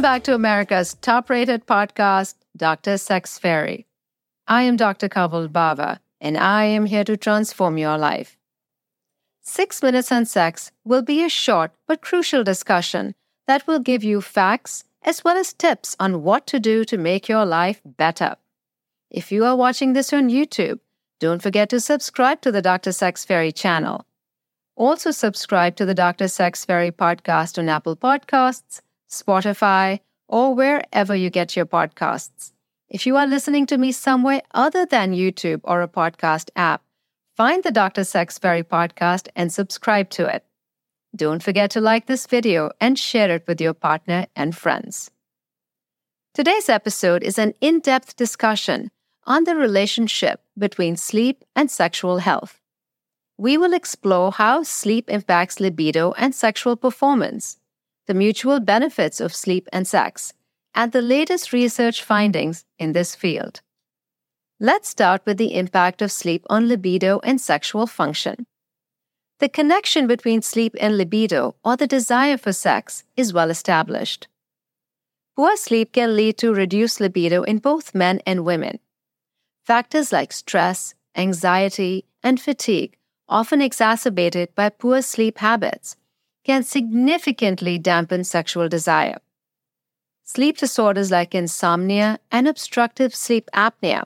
Welcome back to America's top rated podcast, Dr. Sex Fairy. I am Dr. Kabul Bawa, and I am here to transform your life. Six Minutes on Sex will be a short but crucial discussion that will give you facts as well as tips on what to do to make your life better. If you are watching this on YouTube, don't forget to subscribe to the Dr. Sex Fairy channel. Also, subscribe to the Dr. Sex Fairy podcast on Apple Podcasts, Spotify, or wherever you get your podcasts. If you are listening to me somewhere other than YouTube or a podcast app, find the Dr. Sex Fairy podcast and subscribe to it. Don't forget to like this video and share it with your partner and friends. Today's episode is an in depth discussion on the relationship between sleep and sexual health we will explore how sleep impacts libido and sexual performance, the mutual benefits of sleep and sex, and the latest research findings in this field. Let's start with the impact of sleep on libido and sexual function. The connection between sleep and libido, or the desire for sex, is well established. Poor sleep can lead to reduced libido in both men and women. Factors like stress, anxiety, and fatigue often exacerbated by poor sleep habits, can significantly dampen sexual desire. Sleep disorders like insomnia and obstructive sleep apnea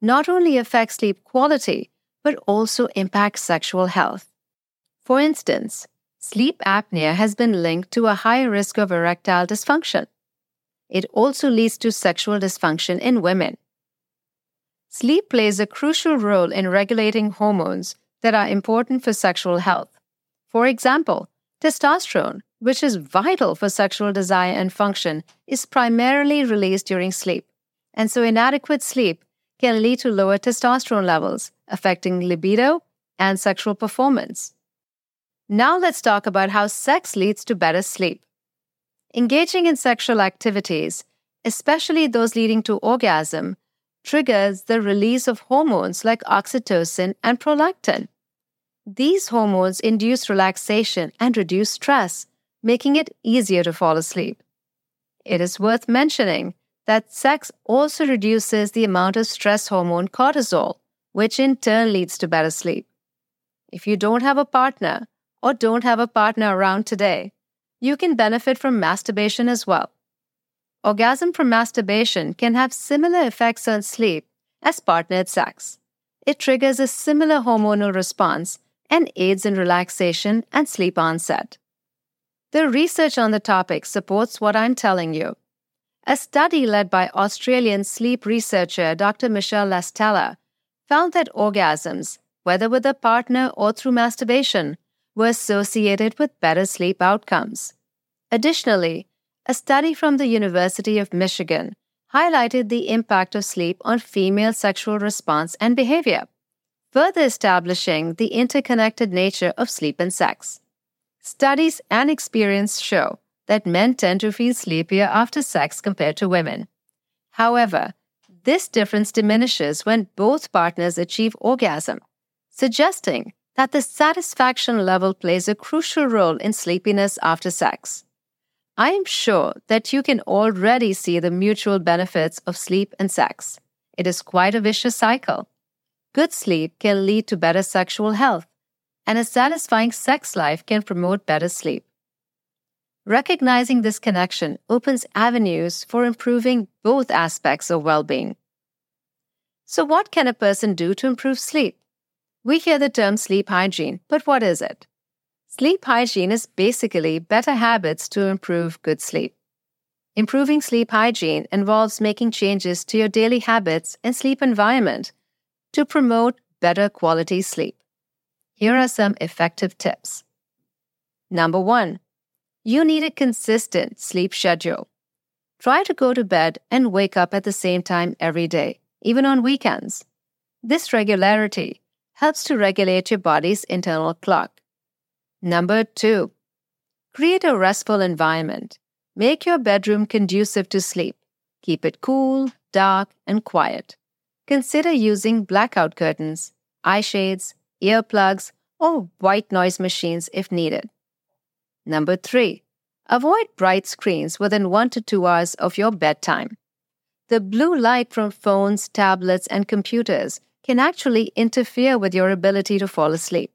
not only affect sleep quality, but also impact sexual health. For instance, sleep apnea has been linked to a higher risk of erectile dysfunction. It also leads to sexual dysfunction in women. Sleep plays a crucial role in regulating hormones that are important for sexual health. For example, testosterone, which is vital for sexual desire and function, is primarily released during sleep. And so inadequate sleep can lead to lower testosterone levels, affecting libido and sexual performance. Now let's talk about how sex leads to better sleep. Engaging in sexual activities, especially those leading to orgasm, triggers the release of hormones like oxytocin and prolactin. These hormones induce relaxation and reduce stress, making it easier to fall asleep. It is worth mentioning that sex also reduces the amount of stress hormone cortisol, which in turn leads to better sleep. If you don't have a partner or don't have a partner around today, you can benefit from masturbation as well. Orgasm from masturbation can have similar effects on sleep as partnered sex. It triggers a similar hormonal response and aids in relaxation and sleep onset. The research on the topic supports what I'm telling you. A study led by Australian sleep researcher Dr. Michelle Lastella found that orgasms, whether with a partner or through masturbation, were associated with better sleep outcomes. Additionally, a study from the University of Michigan highlighted the impact of sleep on female sexual response and behavior further establishing the interconnected nature of sleep and sex. Studies and experience show that men tend to feel sleepier after sex compared to women. However, this difference diminishes when both partners achieve orgasm, suggesting that the satisfaction level plays a crucial role in sleepiness after sex. I am sure that you can already see the mutual benefits of sleep and sex. It is quite a vicious cycle. Good sleep can lead to better sexual health, and a satisfying sex life can promote better sleep. Recognizing this connection opens avenues for improving both aspects of well being. So, what can a person do to improve sleep? We hear the term sleep hygiene, but what is it? Sleep hygiene is basically better habits to improve good sleep. Improving sleep hygiene involves making changes to your daily habits and sleep environment to promote better quality sleep. Here are some effective tips. Number one, you need a consistent sleep schedule. Try to go to bed and wake up at the same time every day, even on weekends. This regularity helps to regulate your body's internal clock. Number two, create a restful environment. Make your bedroom conducive to sleep. Keep it cool, dark, and quiet. Consider using blackout curtains, eye shades, earplugs, or white noise machines if needed. Number three, Avoid bright screens within one to two hours of your bedtime. The blue light from phones, tablets, and computers can actually interfere with your ability to fall asleep.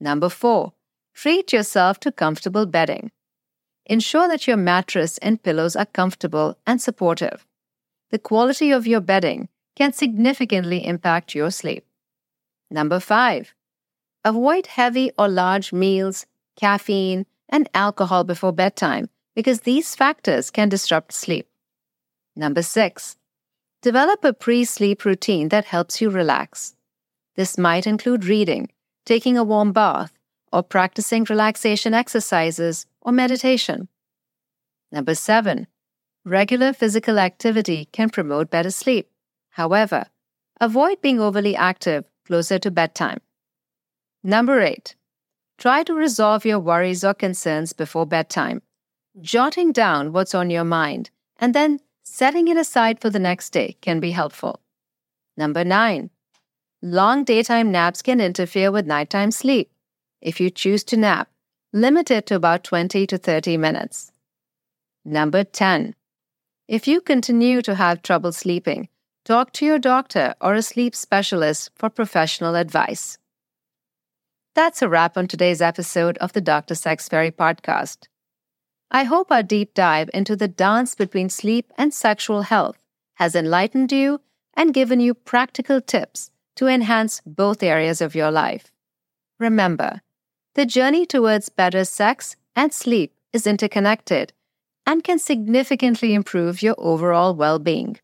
Number four, treat yourself to comfortable bedding. Ensure that your mattress and pillows are comfortable and supportive. The quality of your bedding can significantly impact your sleep. Number five, avoid heavy or large meals, caffeine, and alcohol before bedtime because these factors can disrupt sleep. Number six, develop a pre sleep routine that helps you relax. This might include reading, taking a warm bath, or practicing relaxation exercises or meditation. Number seven, regular physical activity can promote better sleep. However, avoid being overly active closer to bedtime. Number eight, try to resolve your worries or concerns before bedtime, jotting down what's on your mind and then setting it aside for the next day can be helpful. Number nine, long daytime naps can interfere with nighttime sleep. If you choose to nap, limit it to about 20 to 30 minutes. Number 10. If you continue to have trouble sleeping, talk to your doctor or a sleep specialist for professional advice. That's a wrap on today's episode of the Dr. Sex Fairy podcast. I hope our deep dive into the dance between sleep and sexual health has enlightened you and given you practical tips to enhance both areas of your life. Remember, the journey towards better sex and sleep is interconnected and can significantly improve your overall well being.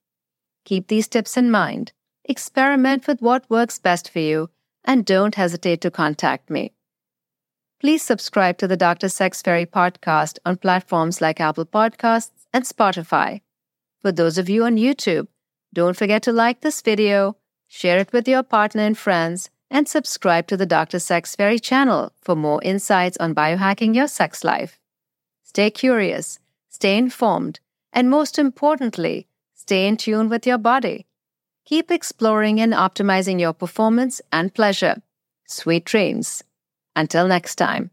Keep these tips in mind, experiment with what works best for you, and don't hesitate to contact me. Please subscribe to the Dr. Sex Fairy podcast on platforms like Apple Podcasts and Spotify. For those of you on YouTube, don't forget to like this video, share it with your partner and friends, and subscribe to the Dr. Sex Fairy channel for more insights on biohacking your sex life. Stay curious, stay informed, and most importantly, stay in tune with your body. Keep exploring and optimizing your performance and pleasure. Sweet dreams. Until next time.